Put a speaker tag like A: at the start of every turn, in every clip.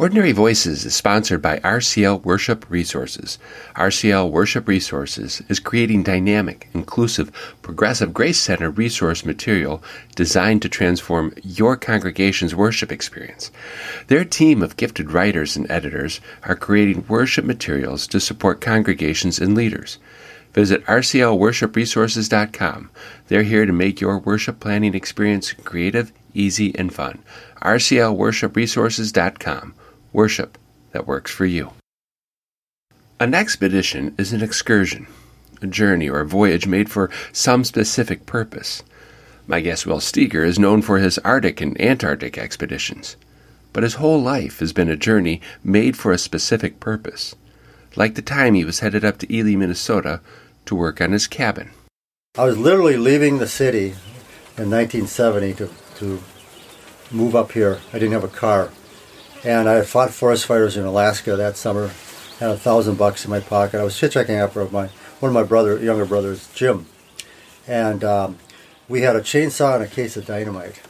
A: Ordinary Voices is sponsored by RCL Worship Resources. RCL Worship Resources is creating dynamic, inclusive, progressive, grace centered resource material designed to transform your congregation's worship experience. Their team of gifted writers and editors are creating worship materials to support congregations and leaders. Visit rclworshipresources.com. They're here to make your worship planning experience creative, easy, and fun. rclworshipresources.com worship that works for you. An expedition is an excursion, a journey or a voyage made for some specific purpose. My guest Will Steger is known for his Arctic and Antarctic expeditions, but his whole life has been a journey made for a specific purpose, like the time he was headed up to Ely, Minnesota to work on his cabin.
B: I was literally leaving the city in 1970 to, to move up here. I didn't have a car. And I fought forest fires in Alaska that summer. Had a thousand bucks in my pocket. I was hitchhiking after my one of my brother, younger brothers, Jim, and um, we had a chainsaw and a case of dynamite.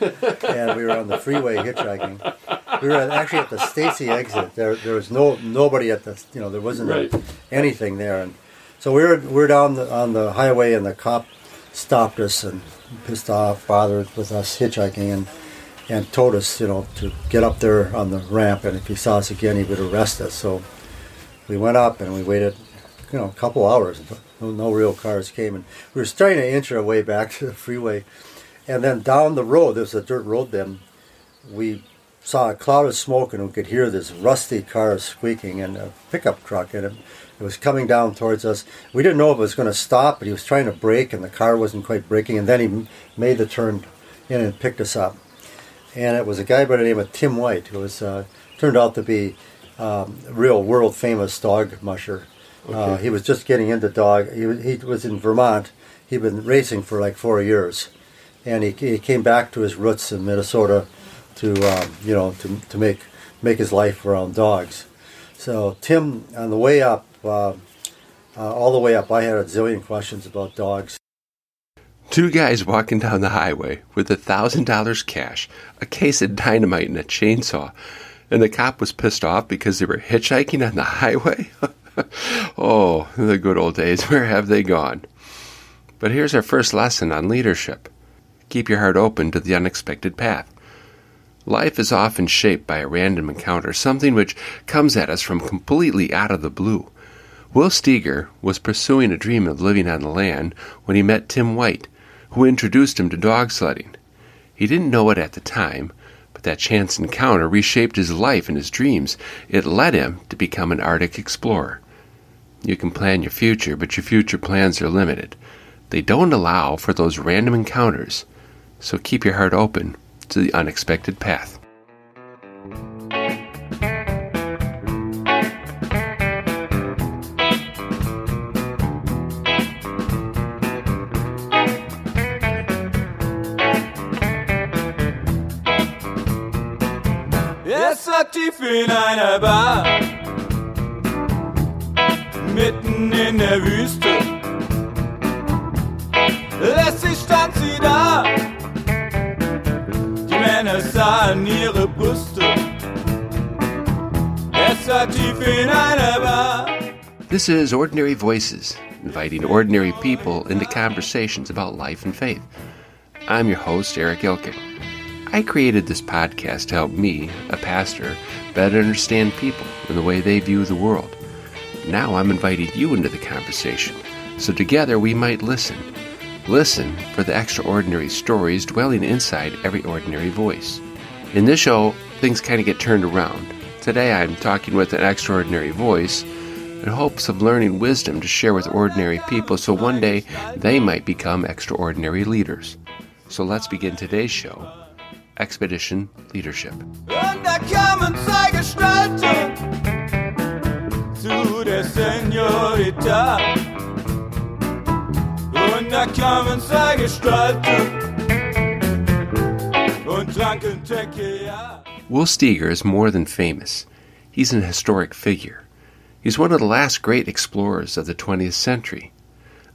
B: and we were on the freeway hitchhiking. We were at, actually at the Stacy exit. There, there was no nobody at the, you know, there wasn't right. anything there. And so we were, we were down the, on the highway, and the cop stopped us and pissed off, bothered with us hitchhiking, and and told us, you know, to get up there on the ramp, and if he saw us again, he would arrest us. So we went up and we waited, you know, a couple hours. No, no real cars came, and we were starting to inch our way back to the freeway. And then down the road, there was a dirt road. Then we saw a cloud of smoke, and we could hear this rusty car squeaking, and a pickup truck, and it, it was coming down towards us. We didn't know if it was going to stop, but he was trying to brake, and the car wasn't quite braking. And then he made the turn in and picked us up and it was a guy by the name of Tim White who was uh, turned out to be um, a real world famous dog musher. Uh, okay. Uh, he was just getting into dog. He, he was in Vermont. He'd been racing for like four years, and he, he came back to his roots in Minnesota to um, you know to, to make make his life around dogs. So Tim, on the way up, uh, uh, all the way up, I had a zillion questions about dogs.
A: Two guys walking down the highway with a thousand dollars cash, a case of dynamite, and a chainsaw. And the cop was pissed off because they were hitchhiking on the highway? oh, the good old days. Where have they gone? But here's our first lesson on leadership keep your heart open to the unexpected path. Life is often shaped by a random encounter, something which comes at us from completely out of the blue. Will Steger was pursuing a dream of living on the land when he met Tim White, who introduced him to dog sledding. He didn't know it at the time, but that chance encounter reshaped his life and his dreams. It led him to become an Arctic explorer. You can plan your future, but your future plans are limited. They don't allow for those random encounters, so keep your heart open to the unexpected path.
C: Tief in einer Bar, mitten in der Wüste. Lässig stand sie da, die Männer sahen ihre Brüste. Es war tief in einer Bar.
A: This is Ordinary Voices, inviting ordinary people into conversations about life and faith. I'm your host, Eric Ilkin. I created this podcast to help me, a pastor, better understand people and the way they view the world. Now I'm inviting you into the conversation so together we might listen. Listen for the extraordinary stories dwelling inside every ordinary voice. In this show, things kind of get turned around. Today I'm talking with an extraordinary voice in hopes of learning wisdom to share with ordinary people so one day they might become extraordinary leaders. So let's begin today's show Expedition Leadership. Und da kamen zwei Gestalten zu der Senorita. Und da kamen zwei Gestalten und tranken Tequila. Will Steger is more than famous. He's an historic figure. He's one of the last great explorers of the 20th century.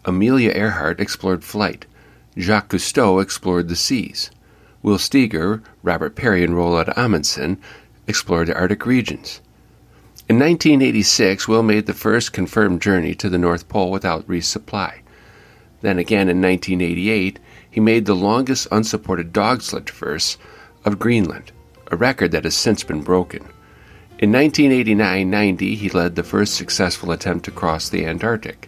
A: Amelia Earhart explored flight. Jacques Cousteau explored the seas. Will Steger, Robert Peary, and Roald Amundsen explored the Arctic regions. In 1986, Will made the first confirmed journey to the North Pole without resupply. Then again in 1988, he made the longest unsupported dog sled traverse of Greenland, a record that has since been broken. In 1989 90, he led the first successful attempt to cross the Antarctic.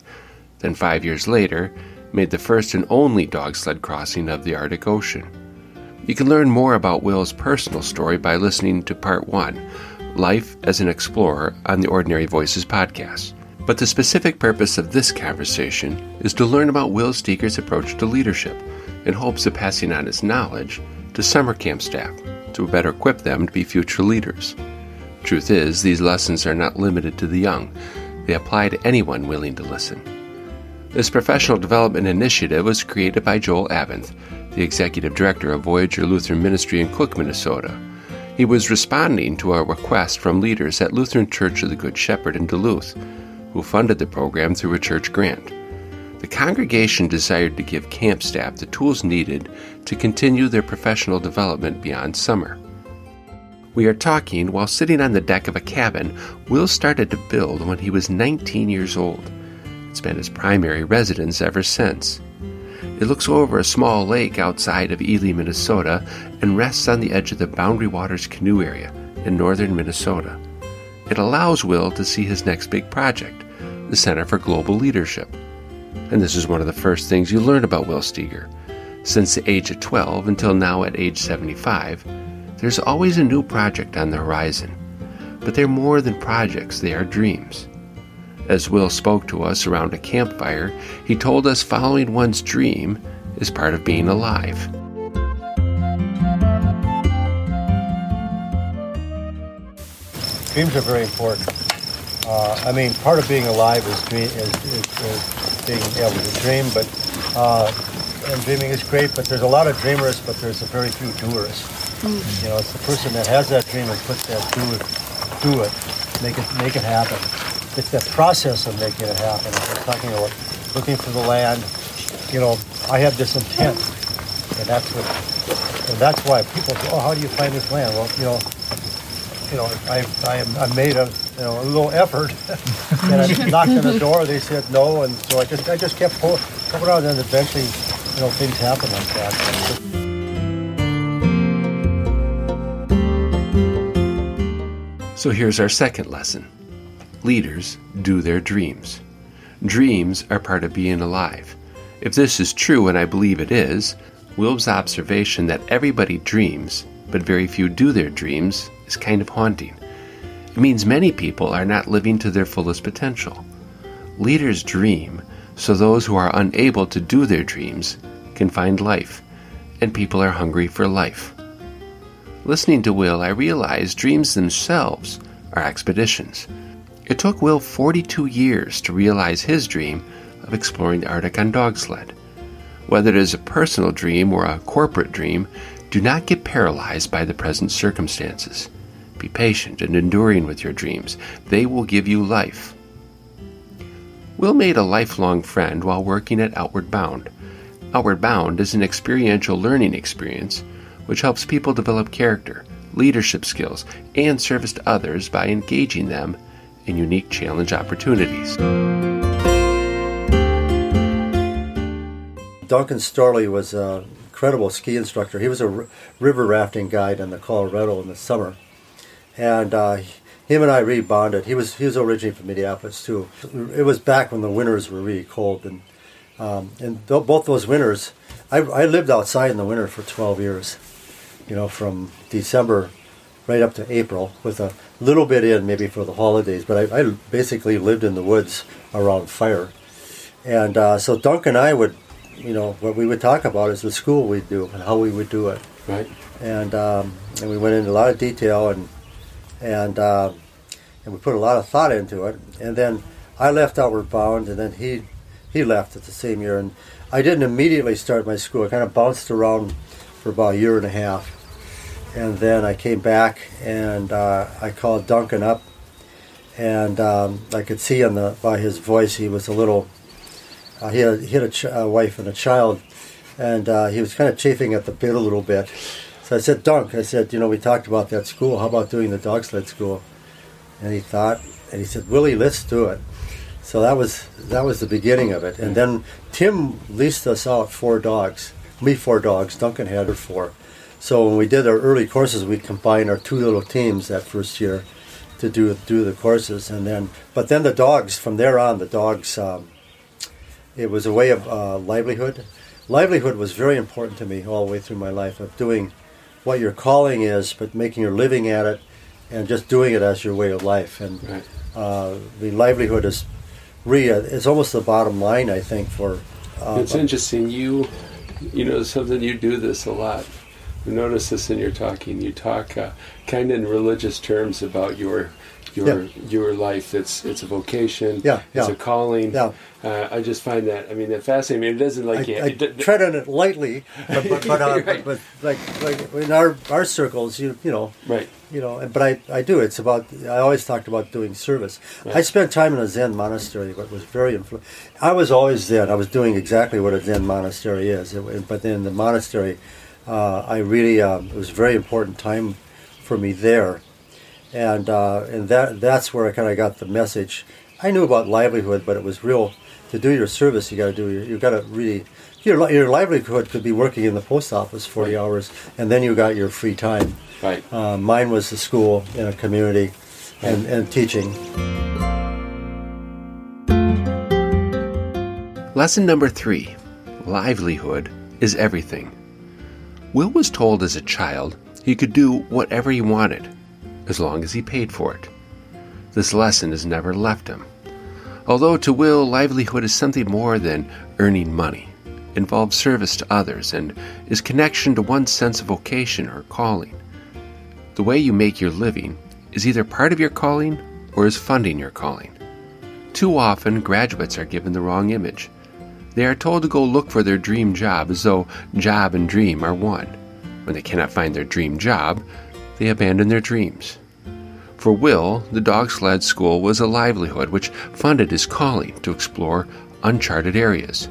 A: Then, five years later, made the first and only dog sled crossing of the Arctic Ocean. You can learn more about Will's personal story by listening to Part 1 Life as an Explorer on the Ordinary Voices podcast. But the specific purpose of this conversation is to learn about Will Steger's approach to leadership in hopes of passing on his knowledge to summer camp staff to better equip them to be future leaders. Truth is, these lessons are not limited to the young, they apply to anyone willing to listen. This professional development initiative was created by Joel Abenth, the executive director of Voyager Lutheran Ministry in Cook, Minnesota. He was responding to a request from leaders at Lutheran Church of the Good Shepherd in Duluth, who funded the program through a church grant. The congregation desired to give camp staff the tools needed to continue their professional development beyond summer. We are talking while sitting on the deck of a cabin Will started to build when he was 19 years old. It's been his primary residence ever since. It looks over a small lake outside of Ely, Minnesota, and rests on the edge of the Boundary Waters Canoe Area in northern Minnesota. It allows Will to see his next big project, the Center for Global Leadership. And this is one of the first things you learn about Will Steger. Since the age of 12 until now at age 75, there's always a new project on the horizon. But they're more than projects, they are dreams. As Will spoke to us around a campfire, he told us following one's dream is part of being alive.
B: Dreams are very important. Uh, I mean, part of being alive is, dream, is, is, is being able to dream, but uh, and dreaming is great. But there's a lot of dreamers, but there's a very few doers. Mm. You know, it's the person that has that dream and puts that do it, do it, make it, make it happen it's that process of making it happen. We're talking about looking for the land. You know, I have this intent, and that's what, and that's why people say, "Oh, how do you find this land?" Well, you know, you know, I I, I made a you know a little effort, and I knocked on the door. They said no, and so I just I just kept pulling, coming out, and eventually, you know, things happen like that.
A: So here's our second lesson leaders do their dreams. Dreams are part of being alive. If this is true, and I believe it is, Will's observation that everybody dreams, but very few do their dreams, is kind of haunting. It means many people are not living to their fullest potential. Leaders dream so those who are unable to do their dreams can find life, and people are hungry for life. Listening to Will, I realize dreams themselves are expeditions. It took Will 42 years to realize his dream of exploring the Arctic on dog sled. Whether it is a personal dream or a corporate dream, do not get paralyzed by the present circumstances. Be patient and enduring with your dreams. They will give you life. Will made a lifelong friend while working at Outward Bound. Outward Bound is an experiential learning experience which helps people develop character, leadership skills, and service to others by engaging them and unique challenge opportunities.
B: Duncan Starley was an incredible ski instructor. He was a river rafting guide in the Colorado in the summer, and uh, him and I rebonded. He was he was originally from Minneapolis too. It was back when the winters were really cold, and um, and th- both those winters, I, I lived outside in the winter for 12 years. You know, from December right up to April with a little bit in maybe for the holidays. But I, I basically lived in the woods around fire. And uh, so Dunk and I would, you know, what we would talk about is the school we'd do and how we would do it.
A: Right.
B: And um, and we went into a lot of detail and and uh, and we put a lot of thought into it. And then I left Outward Bound, and then he he left at the same year. And I didn't immediately start my school. I kind of bounced around for about a year and a half and then I came back and uh, I called Duncan up, and um, I could see on the by his voice he was a little. Uh, he had, he had a, ch- a, wife and a child, and uh, he was kind of chafing at the bit a little bit. So I said, Dunk, I said, you know, we talked about that school. How about doing the dog sled school? And he thought, and he said, Willie, let's do it. So that was that was the beginning of it. And then Tim leased us out four dogs. Me four dogs. Duncan had her four. So when we did our early courses, we combined our two little teams that first year to do do the courses, and then but then the dogs from there on the dogs. Um, it was a way of uh, livelihood. Livelihood was very important to me all the way through my life of doing what your calling is, but making your living at it, and just doing it as your way of life. And
A: Right.
B: uh, the livelihood is really it's almost the bottom line, I think, for. Uh,
A: It's interesting. You, you know, something you do this a lot. Notice this in your talking. You talk uh, kind of in religious terms about your your
B: Yeah.
A: your life. It's it's a vocation.
B: Yeah,
A: It's
B: yeah.
A: a calling.
B: Yeah.
A: Uh, I just find that. I mean, that fascinating. I mean, it doesn't like
B: I,
A: you.
B: I tread on it lightly, but, but, but, uh,
A: Right.
B: but like like in our our circles, you you know,
A: right.
B: you know. But I, I do. It's about. I always talked about doing service.
A: Right.
B: I spent time in a Zen monastery, but was very influ- I was always Zen. I was doing exactly what a Zen monastery is. It- but then the monastery, uh, I really um, it was a very important time for me there, and uh, and that that's where I kind of got the message. I knew about livelihood, but it was real. To do your service, you got to do. your- You got to really. Your, your livelihood could be working in the post office 40 hours, and then you got your free time.
A: Right.
B: Uh, mine was the school in a community and, and teaching.
A: Lesson number three livelihood is everything. Will was told as a child he could do whatever he wanted as long as he paid for it. This lesson has never left him. Although to Will, livelihood is something more than earning money, involves service to others, and is connection to one's sense of vocation or calling. The way you make your living is either part of your calling or is funding your calling. Too often, graduates are given the wrong image. They are told to go look for their dream job as though job and dream are one. When they cannot find their dream job, they abandon their dreams. For Will, the dog sled school was a livelihood which funded his calling to explore uncharted areas.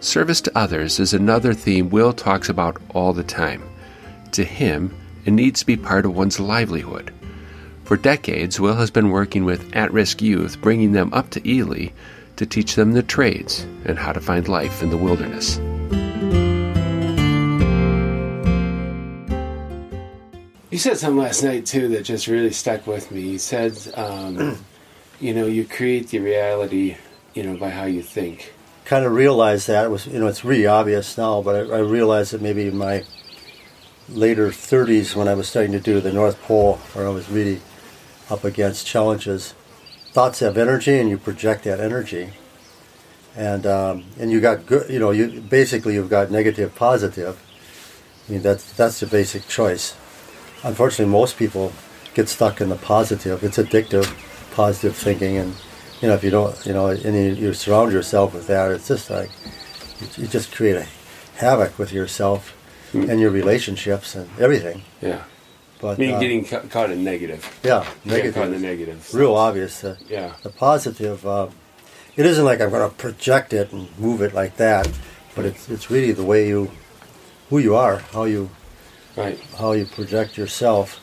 A: Service to others is another theme Will talks about all the time. To him, it needs to be part of one's livelihood. For decades, Will has been working with at risk youth, bringing them up to Ely to teach them the trades and how to find life in the wilderness. You said something last night too that just really stuck with me. You said, um, you know, you create the reality, you know, by how you think.
B: Kind of realized that it was, you know, it's really obvious now, but I, I realized that maybe in my later 30s when I was starting to do the North Pole, where I was really up against challenges. Thoughts have energy, and you project that energy, and um, and you got good, you know, you basically you've got negative, positive. I mean that's that's the basic choice. Unfortunately, most people get stuck in the positive. It's addictive, positive thinking, and you know if you don't, you know, and you, you surround yourself with that, it's just like you, you just create a havoc with yourself and your relationships and everything.
A: Yeah.
B: But
A: Me
B: uh,
A: getting ca- caught in negative.
B: yeah,
A: Getting caught in the
B: negative,
A: negative.
B: real obvious. Uh,
A: Yeah.
B: the positive, uh, it isn't like I'm going to project it and move it like that, but it's it's really the way you, who you are, how you
A: Right.
B: how you project yourself,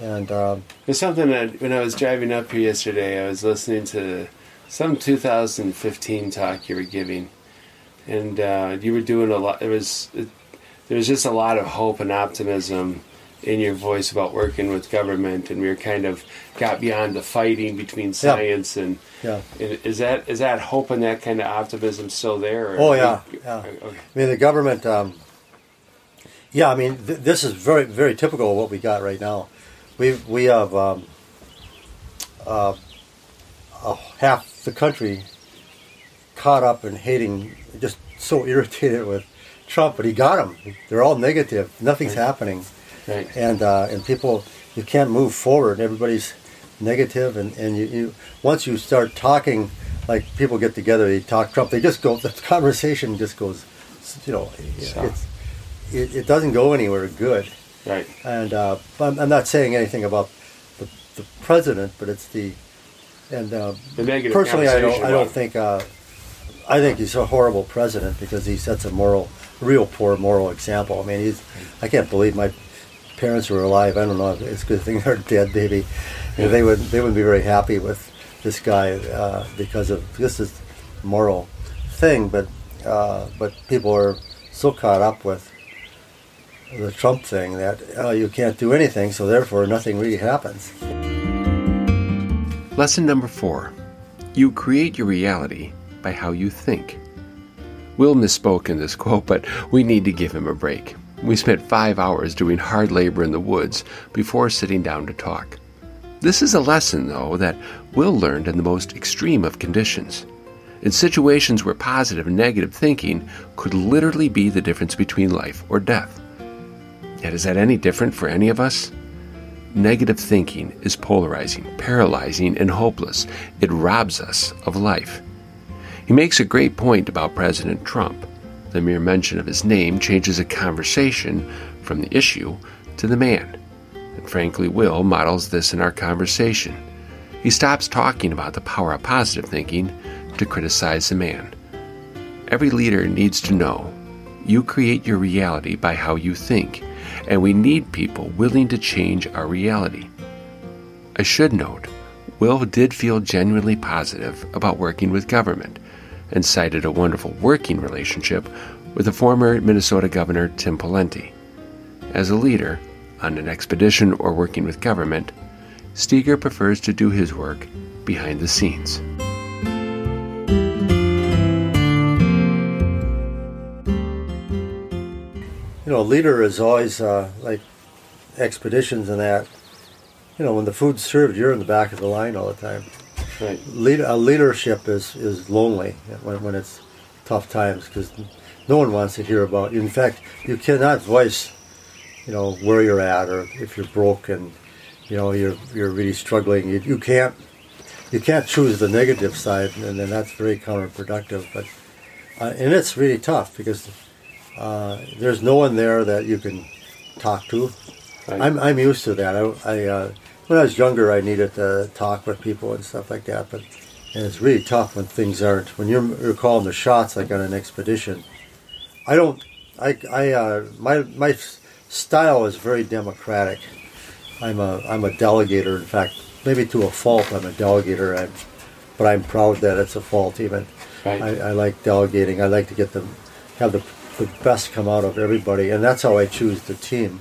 B: and um,
A: There's something that when I was driving up here yesterday, I was listening to some 2015 talk you were giving, and uh, you were doing a lot. It was there was just a lot of hope and optimism in your voice about working with government, and we were kind of got beyond the fighting between science and.
B: yeah.
A: Is that is that hope and that kind of optimism still there? or-
B: Oh, yeah, yeah.
A: Okay.
B: I mean the government. Um, yeah, I mean th- this is very very typical of what we got right now. We we have um, uh, uh, half the country caught up in hating, just so irritated with Trump, but he got them. They're all negative. Nothing's happening,
A: Right.
B: and uh, and people you can't move forward. Everybody's negative, and and you, you once you start talking, like people get together, they talk Trump. They just go. The conversation just goes, you know, it, it doesn't go anywhere good.
A: Right.
B: And uh, I'm, I'm not saying anything about the, the president, but it's the and uh,
A: The negative
B: personally, I don't I don't think uh, I think he's a horrible president because he sets a moral real poor moral example. I mean, he's I can't believe my parents were alive. I don't know. It's a good thing they're dead, maybe. You know, they would they wouldn't be very happy with this guy uh, because of this is moral thing. But uh, but people are so caught up with the Trump thing that uh, you can't do anything, so therefore nothing really happens.
A: Lesson number four You create your reality by how you think. Will misspoke in this quote, but we need to give him a break. We spent five hours doing hard labor in the woods before sitting down to talk. This is a lesson, though, that Will learned in the most extreme of conditions. In situations where positive and negative thinking could literally be the difference between life or death. Yet, is that any different for any of us? Negative thinking is polarizing, paralyzing, and hopeless. It robs us of life. He makes a great point about President Trump. The mere mention of his name changes a conversation from the issue to the man. And frankly, Will models this in our conversation. He stops talking about the power of positive thinking to criticize the man. Every leader needs to know you create your reality by how you think, and we need people willing to change our reality. I should note, Will did feel genuinely positive about working with government and cited a wonderful working relationship with the former Minnesota Governor Tim Pawlenty. As a leader, on an expedition or working with government, Steger prefers to do his work behind the scenes.
B: You know, a leader is always uh, like expeditions and that. You know, when the food's served, you're in the back of the line all the time.
A: Right.
B: Lead, a leadership is, is lonely when, when it's tough times because no one wants to hear about you. In fact, you cannot voice, you know, where you're at or if you're broke and you know you're you're really struggling. You, you can't you can't choose the negative side, and then that's very counterproductive. But uh, and it's really tough because uh, there's no one there that you can talk to.
A: Right.
B: I'm I'm used to that. I, I uh, when I was younger, I needed to talk with people and stuff like that. But and it's really tough when things aren't. When you're, you're calling the shots, like on an expedition, I don't. I I uh, my my style is very democratic. I'm a I'm a delegator. In fact, maybe to a fault, I'm a delegator. I'm, but I'm proud that it's a fault. Even
A: Right.
B: I, I like delegating. I like to get the have the the best come out of everybody, and that's how I choose the team.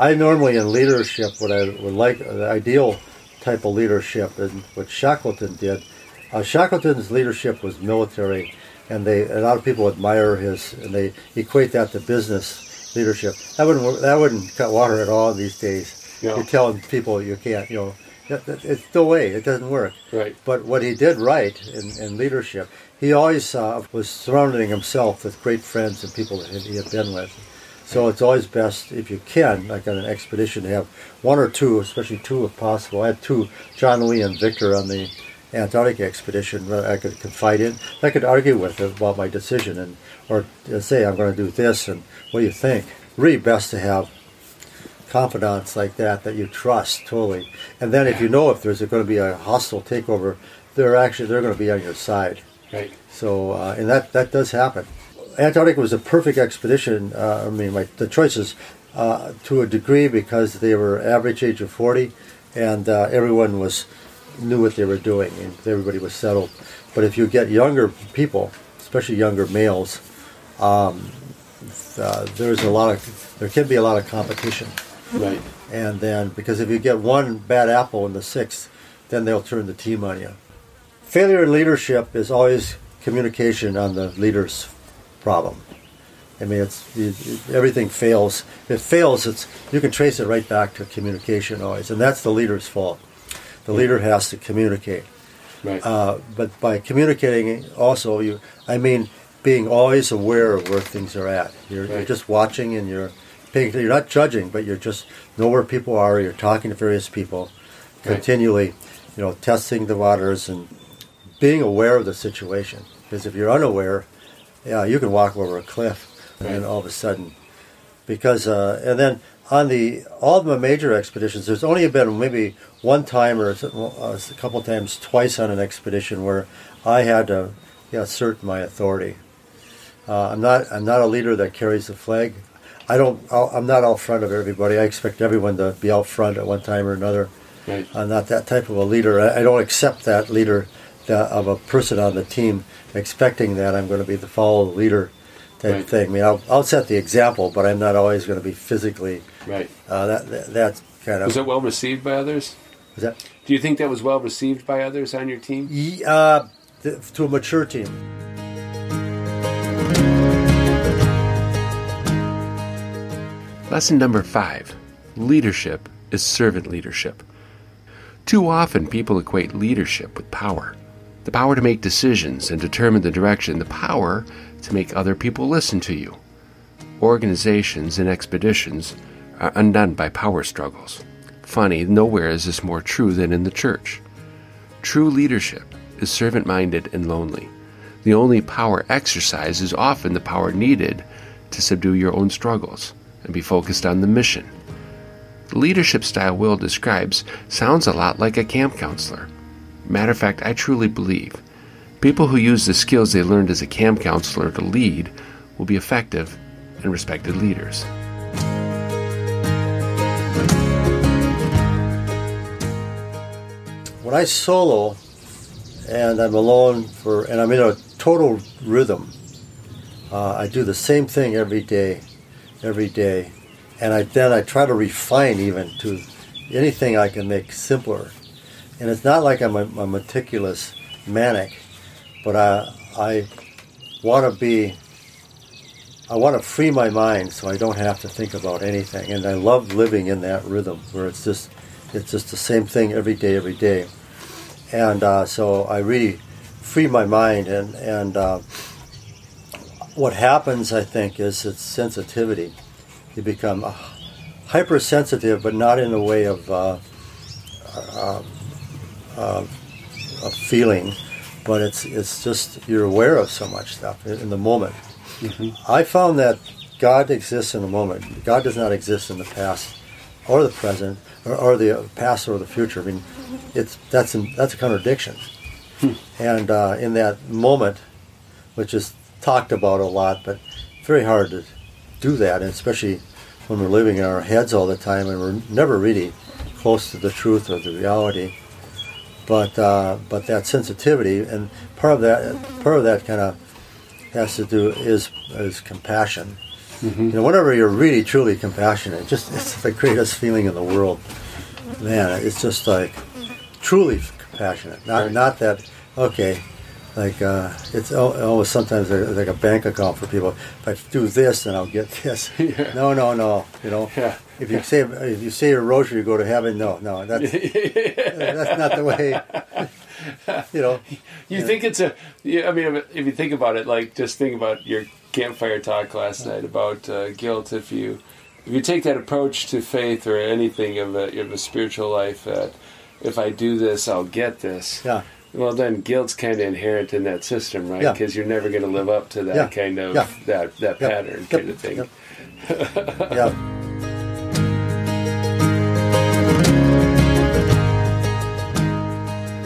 B: I normally in leadership, what I would like, the ideal type of leadership, and what Shackleton did. Uh, Shackleton's leadership was military, and they a lot of people admire his, and they equate that to business leadership. That wouldn't that wouldn't cut water at all these days.
A: No.
B: You're telling people you can't, you know, it's the way it doesn't work.
A: Right.
B: But what he did right in, in leadership, he always uh, was surrounding himself with great friends and people that he had been with. So it's always best if you can, like on an expedition, to have one or two, especially two if possible. I had two, Jean-Louis and Victor, on the Antarctic expedition. That I could confide in. I could argue with about my decision and or uh, say I'm going to do this and what do you think. Really best to have confidants like that that you trust totally. And then if you know if there's going to be a hostile takeover, they're actually they're going to be on your side.
A: Right.
B: So uh, and that that does happen. Antarctica was a perfect expedition. Uh, I mean, the choices uh, to a degree because they were average age of 40, and uh, everyone was knew what they were doing, and everybody was settled. But if you get younger people, especially younger males, um, uh, there's a lot of there can be a lot of competition.
A: Right.
B: And then, because if you get one bad apple in the sixth, then they'll turn the team on you. Failure in leadership is always communication on the leader's problem. I mean, it's you, you- everything fails. If it fails, it's you can trace it right back to communication always, and that's the leader's fault. The leader has to communicate.
A: Right.
B: Uh, but by communicating, also you, I mean, being always aware of where things are at. You're, you're just watching and you're paying. You're not judging, but you're just know where people are. You're talking to various people,
A: Right.
B: continually, you know, testing the waters and being aware of the situation. Because if you're unaware, yeah, you can walk over a cliff, and then all of a sudden, because uh, and then on the all the major expeditions, there's only been maybe one time or uh, a couple times, twice on an expedition where I had to yeah, assert my authority. Uh, I'm not I'm not a leader that carries the flag. I don't. I'll, I'm not out front of everybody. I expect everyone to be out front at one time or another.
A: Right.
B: I'm not that type of a leader. I, I don't accept that leader that, of a person on the team expecting that I'm going to be the follow the leader type
A: Right.
B: thing. I mean, I'll, I'll set the example, but I'm not always going to be physically.
A: Right.
B: Uh, that, that that's kind of.
A: Was that well received by others?
B: is that
A: Do you think that was well received by others on your team?
B: Ye- uh, th- to a mature team?
A: Lesson number five leadership is servant leadership. Too often, people equate leadership with power the power to make decisions and determine the direction, the power to make other people listen to you. Organizations and expeditions are undone by power struggles. Funny, nowhere is this more true than in the church. True leadership is servant minded and lonely. The only power exercised is often the power needed to subdue your own struggles and be focused on the mission. The leadership style Will describes sounds a lot like a camp counselor. Matter of fact, I truly believe people who use the skills they learned as a camp counselor to lead will be effective and respected leaders.
B: When I solo and I'm alone for, and I'm in a total rhythm, uh, I do the same thing every day, every day, and I then I try to refine even to anything I can make simpler. And it's not like I'm a, a meticulous manic, but I I want to be. I want to free my mind so I don't have to think about anything, and I love living in that rhythm where it's just it's just the same thing every day, every day, and uh, so I really free my mind, and and uh, what happens, I think, is it's sensitivity. You become uh, hypersensitive, but not in a way of uh, uh, uh, of feeling, but it's it's just you're aware of so much stuff in the moment. I found that God exists in the moment. God does not exist in the past or the present or, or the past or the future. I mean, it's that's an, that's a contradiction. And uh, in that moment, which is talked about a lot, but very hard to do that, and especially when we're living in our heads all the time and we're never really close to the truth or the reality. But uh, but that sensitivity and part of that part of that kind of has to do is is compassion. You know, whenever you're really truly compassionate, just it's the greatest feeling in the world. Man, it's just like truly compassionate. Not
A: Right.
B: not that okay. Like uh, it's al- almost sometimes like a bank account for people. If I do this, then I'll get this.
A: Yeah.
B: No, no, no. You know,
A: Yeah.
B: if you say if you say your rosary, you go to heaven. No, no, that's that's not the way. You know,
A: You think it's a. I mean, if you think about it, like just think about your campfire talk last night about uh, guilt. If you if you take that approach to faith or anything of a, of a spiritual life, that if I do this, I'll get this.
B: yeah.
A: Well, then guilt's kind of inherent in that system, right?
B: Yeah.
A: Because you're never going to live up to that
B: Yeah.
A: kind of
B: Yeah.
A: that that
B: Yep.
A: pattern
B: Yep.
A: kind of thing.
B: Yep. yeah.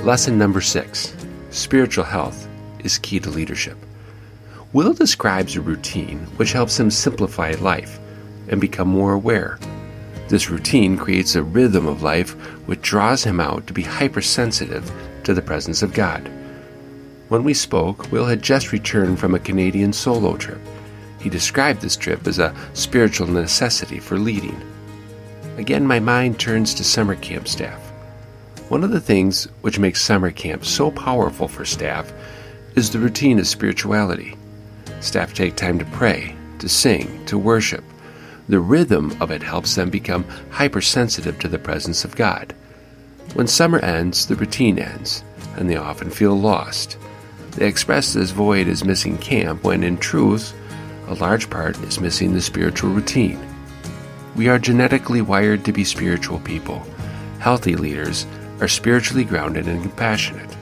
A: Lesson number six spiritual health is key to leadership. Will describes a routine which helps him simplify life and become more aware. This routine creates a rhythm of life which draws him out to be hypersensitive to the presence of God. When we spoke, Will had just returned from a Canadian solo trip. He described this trip as a spiritual necessity for leading. Again, my mind turns to summer camp staff. One of the things which makes summer camp so powerful for staff is the routine of spirituality. Staff take time to pray, to sing, to worship. The rhythm of it helps them become hypersensitive to the presence of God. When summer ends, the routine ends, and they often feel lost. They express this void as missing camp when, in truth, a large part is missing the spiritual routine. We are genetically wired to be spiritual people. Healthy leaders are spiritually grounded and compassionate.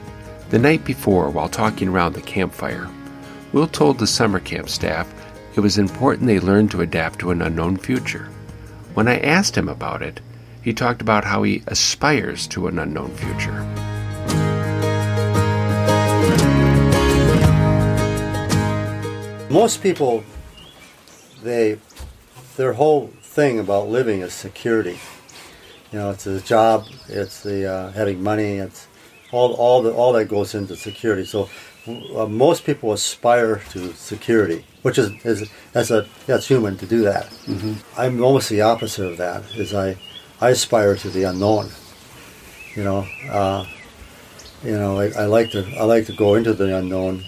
A: The night before, while talking around the campfire, Will told the summer camp staff it was important they learn to adapt to an unknown future. When I asked him about it, he talked about how he aspires to an unknown future.
B: most people, they, their whole thing about living is security. You know, it's a job, it's the uh, having money, it's all, all, the, all that goes into security. So uh, most people aspire to security, which is, is that's a that's human to do that. Mm-hmm. I'm almost the opposite of that. Is I I aspire to the unknown. You know, uh, you know, I, I, like to I like to go into the unknown.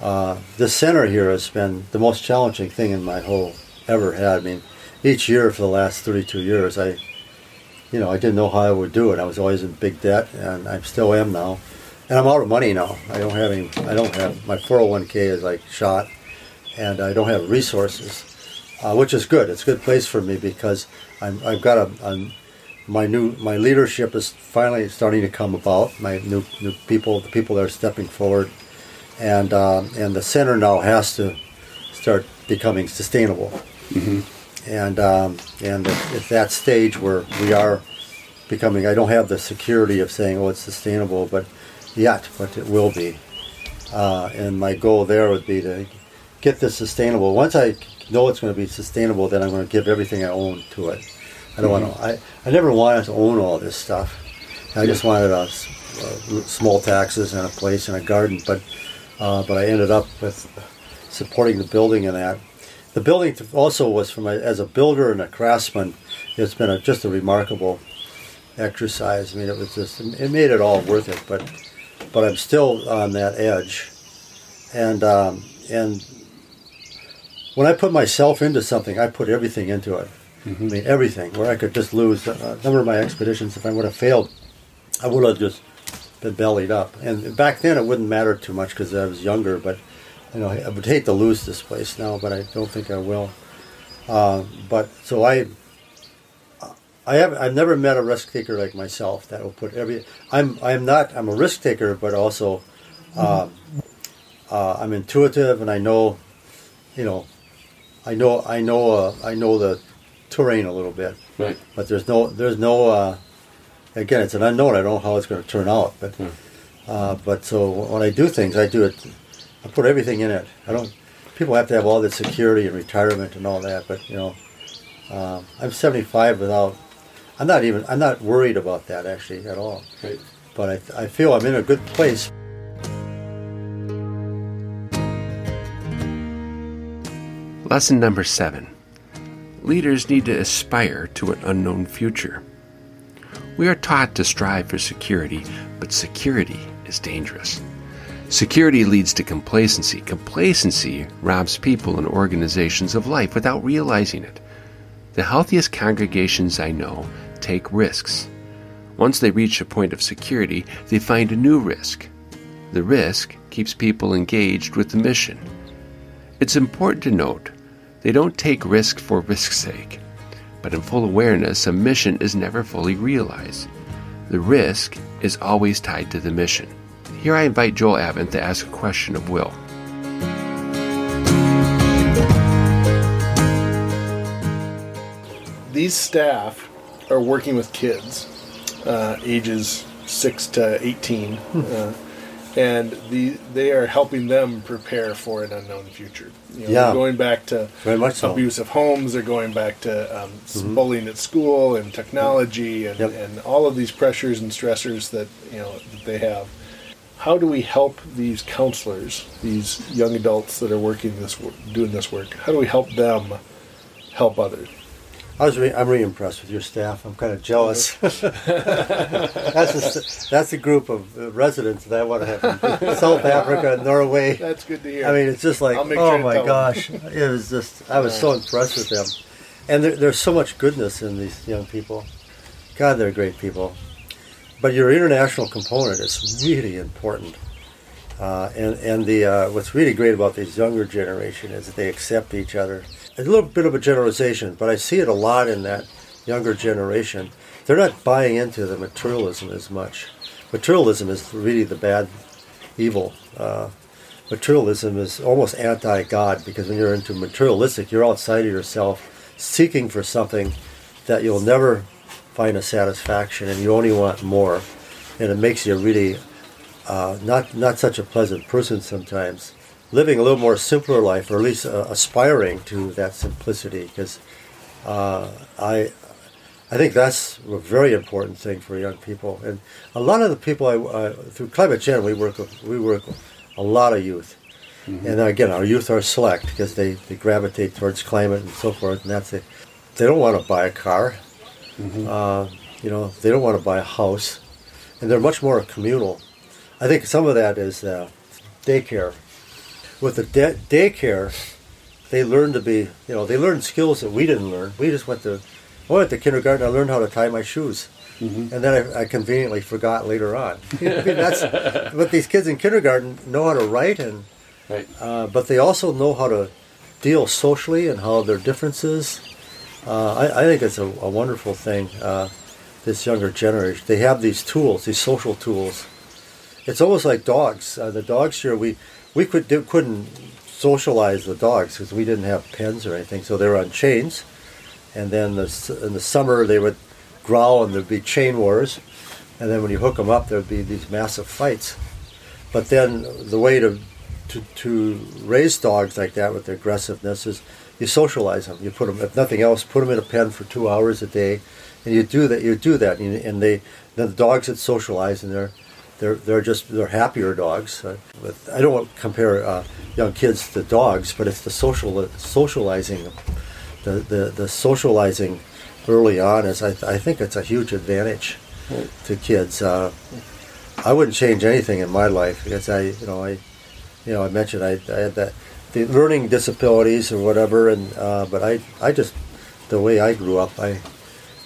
B: Uh, the center here has been the most challenging thing in my whole ever had. I mean, each year for the last 32 years, I, you know, I didn't know how I would do it. I was always in big debt, and I still am now. And I'm out of money now. I don't have any. I don't have my 401k is like shot, and I don't have resources, uh, which is good. It's a good place for me because I'm, I've got a, my new my leadership is finally starting to come about. My new new people, the people that are stepping forward, and uh, and the center now has to start becoming sustainable. Mm-hmm. And um, and at, that stage where we are becoming, I don't have the security of saying, oh, it's sustainable, but yet, but it will be. Uh, and my goal there would be to get this sustainable. Once I know it's going to be sustainable, then I'm going to give everything I own to it. I don't want to. I, I never wanted to own all this stuff. I just wanted a, a small taxes and a place and a garden, but uh, but I ended up with supporting the building and that. The building also was from my, as a builder and a craftsman. It's been a, just a remarkable exercise. I mean, it was just it made it all worth it. But but I'm still on that edge, and um, and when I put myself into something, I put everything into it. Mm-hmm. I mean, everything. Where I could just lose a number of my expeditions, if I would have failed, I would have just been bellied up. And back then, it wouldn't matter too much because I was younger. But you know, I would hate to lose this place now, but I don't think I will. Uh, but so I, I have I've never met a risk taker like myself that will put every. I'm I'm not I'm a risk taker, but also, um, uh, I'm intuitive and I know, you know, I know I know uh, I know the terrain a little bit.
A: Right.
B: But there's no there's no uh, again it's an unknown. I don't know how it's going to turn out. But hmm. uh, but so when I do things, I do it. I put everything in it. I don't. People have to have all the security and retirement and all that. But you know, uh, I'm 75 without. I'm not even. I'm not worried about that actually at all.
A: Right.
B: But I, I feel I'm in a good place.
A: Lesson number seven leaders need to aspire to an unknown future. We are taught to strive for security, but security is dangerous. Security leads to complacency. Complacency robs people and organizations of life without realizing it. The healthiest congregations I know take risks. Once they reach a point of security, they find a new risk. The risk keeps people engaged with the mission. It's important to note they don't take risk for risk's sake, but in full awareness, a mission is never fully realized. The risk is always tied to the mission. Here I invite Joel Avent to ask a question of Will.
D: These staff are working with kids, uh, ages 6 to 18. Uh, and the they are helping them prepare for an unknown future. You know,
B: yeah,
D: going back to
B: so.
D: abusive homes. They're going back to um, mm-hmm. bullying at school and technology and, yep. and all of these pressures and stressors that you know that they have. How do we help these counselors, these young adults that are working this doing this work? How do we help them help others?
B: I was re- I'm really impressed with your staff. I'm kind of jealous. that's a, that's a group of uh, residents that I want to have South Africa, Norway.
D: That's good to hear.
B: I mean, it's just like, oh
D: sure
B: my gosh, it was just I was so impressed with them, and there, there's so much goodness in these young people. God, they're great people. But your international component is really important. Uh, and and the uh, what's really great about this younger generation is that they accept each other a little bit of a generalization, but I see it a lot in that younger generation. They're not buying into the materialism as much. Materialism is really the bad evil. Uh, materialism is almost anti-God because when you're into materialistic, you're outside of yourself, seeking for something that you'll never find a satisfaction, and you only want more, and it makes you really uh, not not such a pleasant person sometimes living a little more simpler life, or at least uh, aspiring to that simplicity, because uh, I I think that's a very important thing for young people. And a lot of the people I, uh, through Climate Gen, we work with, we work with a lot of youth. Mm-hmm. And again, our youth are select because they, they gravitate towards climate and so forth. And that's it. They don't want to buy a car. Mm-hmm. Uh, you know, they don't want to buy a house. And they're much more communal. I think some of that is uh, daycare. With the de- daycare, they learn to be, you know, they learn skills that we didn't learn. We just went to well, at the kindergarten, I learned how to tie my shoes. Mm-hmm. And then I, I, conveniently forgot later on. I mean, that's, but these kids in kindergarten know how to write, and right. uh, but they also know how to deal socially and how their differences. Uh, I, I, think it's a, a wonderful thing. Uh, this younger generation, they have these tools, these social tools. It's almost like dogs. Uh, the dogs here, we we could couldn't socialize the dogs because we didn't have pens or anything, so they were on chains and then the, in the summer they would growl and there'd be chain wars, and then when you hook them up, there'd be these massive fights. But then the way to to, to raise dogs like that with their aggressiveness is you socialize them. You put them, if nothing else, put them in a pen for two hours a day, and you do that. You do that, and, you, and they then the dogs that socialize and they're they're they're just they're happier dogs. Uh, but I don't want to compare uh, young kids to dogs, but it's the social socializing the, the, the socializing early on is I, I think it's a huge advantage to kids. Uh, I wouldn't change anything in my life because I you know I you know I mentioned I, I had that the learning disabilities or whatever and uh, but I I just the way I grew up I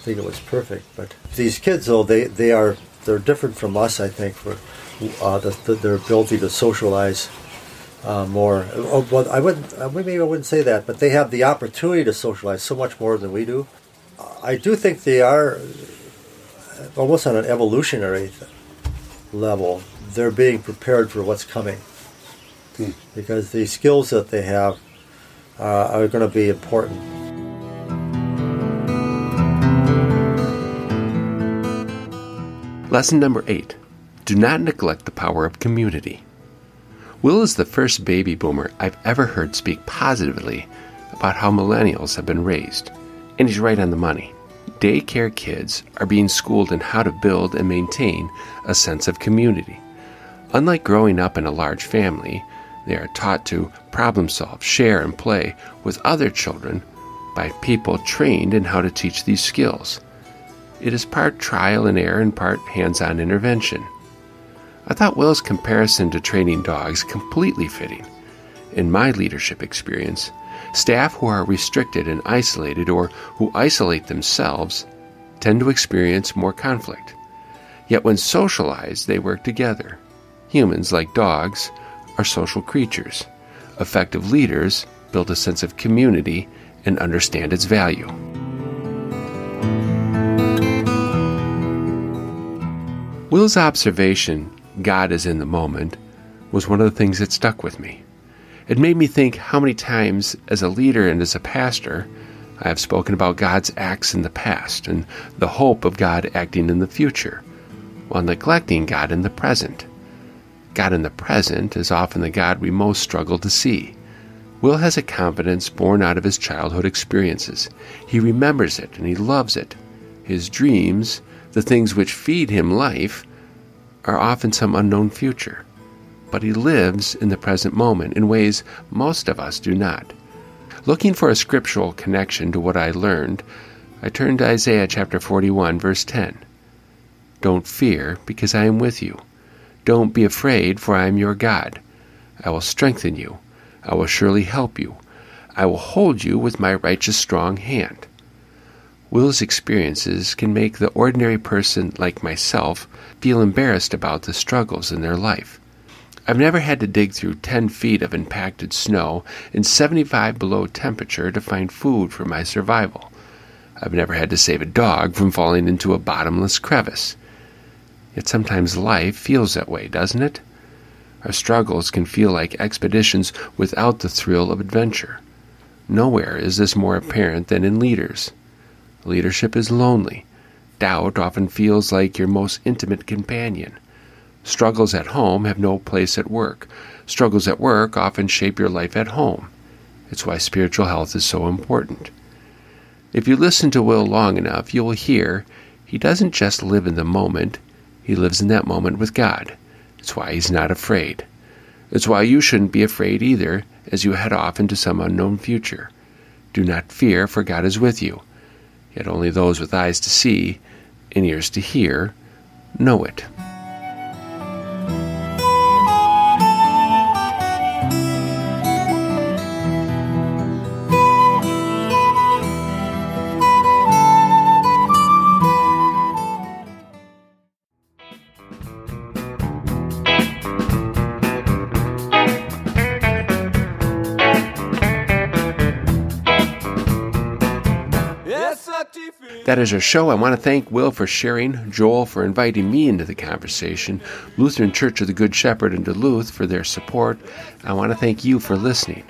B: think it was perfect. But these kids though they they are they're different from us I think for uh, the, the, their ability to socialize uh, more. Oh, well, I wouldn't. Uh, maybe I wouldn't say that, but they have the opportunity to socialize so much more than we do. I do think they are uh, almost on an evolutionary level. They're being prepared for what's coming hmm. because the skills that they have uh, are going to be important.
A: Lesson number eight do not neglect the power of community. Will is the first baby boomer I've ever heard speak positively about how millennials have been raised. And he's right on the money. Daycare kids are being schooled in how to build and maintain a sense of community. Unlike growing up in a large family, they are taught to problem solve, share, and play with other children by people trained in how to teach these skills. It is part trial and error and part hands on intervention. I thought Will's comparison to training dogs completely fitting. In my leadership experience, staff who are restricted and isolated or who isolate themselves tend to experience more conflict. Yet when socialized, they work together. Humans, like dogs, are social creatures. Effective leaders build a sense of community and understand its value. Will's observation God is in the moment, was one of the things that stuck with me. It made me think how many times, as a leader and as a pastor, I have spoken about God's acts in the past and the hope of God acting in the future, while neglecting God in the present. God in the present is often the God we most struggle to see. Will has a confidence born out of his childhood experiences. He remembers it and he loves it. His dreams, the things which feed him life, are often some unknown future, but he lives in the present moment in ways most of us do not. Looking for a scriptural connection to what I learned, I turned to Isaiah chapter 41, verse 10. Don't fear, because I am with you. Don't be afraid, for I am your God. I will strengthen you. I will surely help you. I will hold you with my righteous strong hand. Will's experiences can make the ordinary person like myself feel embarrassed about the struggles in their life. I've never had to dig through 10 feet of impacted snow in 75 below temperature to find food for my survival. I've never had to save a dog from falling into a bottomless crevice. Yet sometimes life feels that way, doesn't it? Our struggles can feel like expeditions without the thrill of adventure. Nowhere is this more apparent than in leaders. Leadership is lonely. Doubt often feels like your most intimate companion. Struggles at home have no place at work. Struggles at work often shape your life at home. It's why spiritual health is so important. If you listen to Will long enough, you will hear he doesn't just live in the moment, he lives in that moment with God. It's why he's not afraid. It's why you shouldn't be afraid either as you head off into some unknown future. Do not fear, for God is with you. Yet only those with eyes to see and ears to hear know it. That is our show. I want to thank Will for sharing, Joel for inviting me into the conversation, Lutheran Church of the Good Shepherd in Duluth for their support. I want to thank you for listening.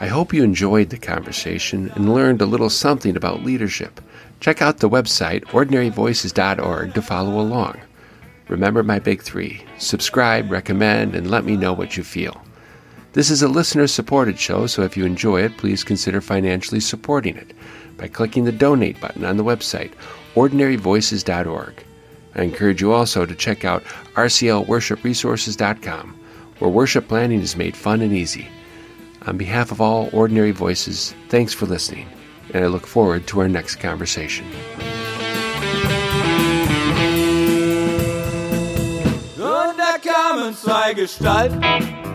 A: I hope you enjoyed the conversation and learned a little something about leadership. Check out the website, ordinaryvoices.org, to follow along. Remember my big three subscribe, recommend, and let me know what you feel. This is a listener supported show, so if you enjoy it, please consider financially supporting it by clicking the donate button on the website, ordinaryvoices.org. I encourage you also to check out rclworshipresources.com, where worship planning is made fun and easy. On behalf of all Ordinary Voices, thanks for listening, and I look forward to our next conversation.
C: Und Gestalten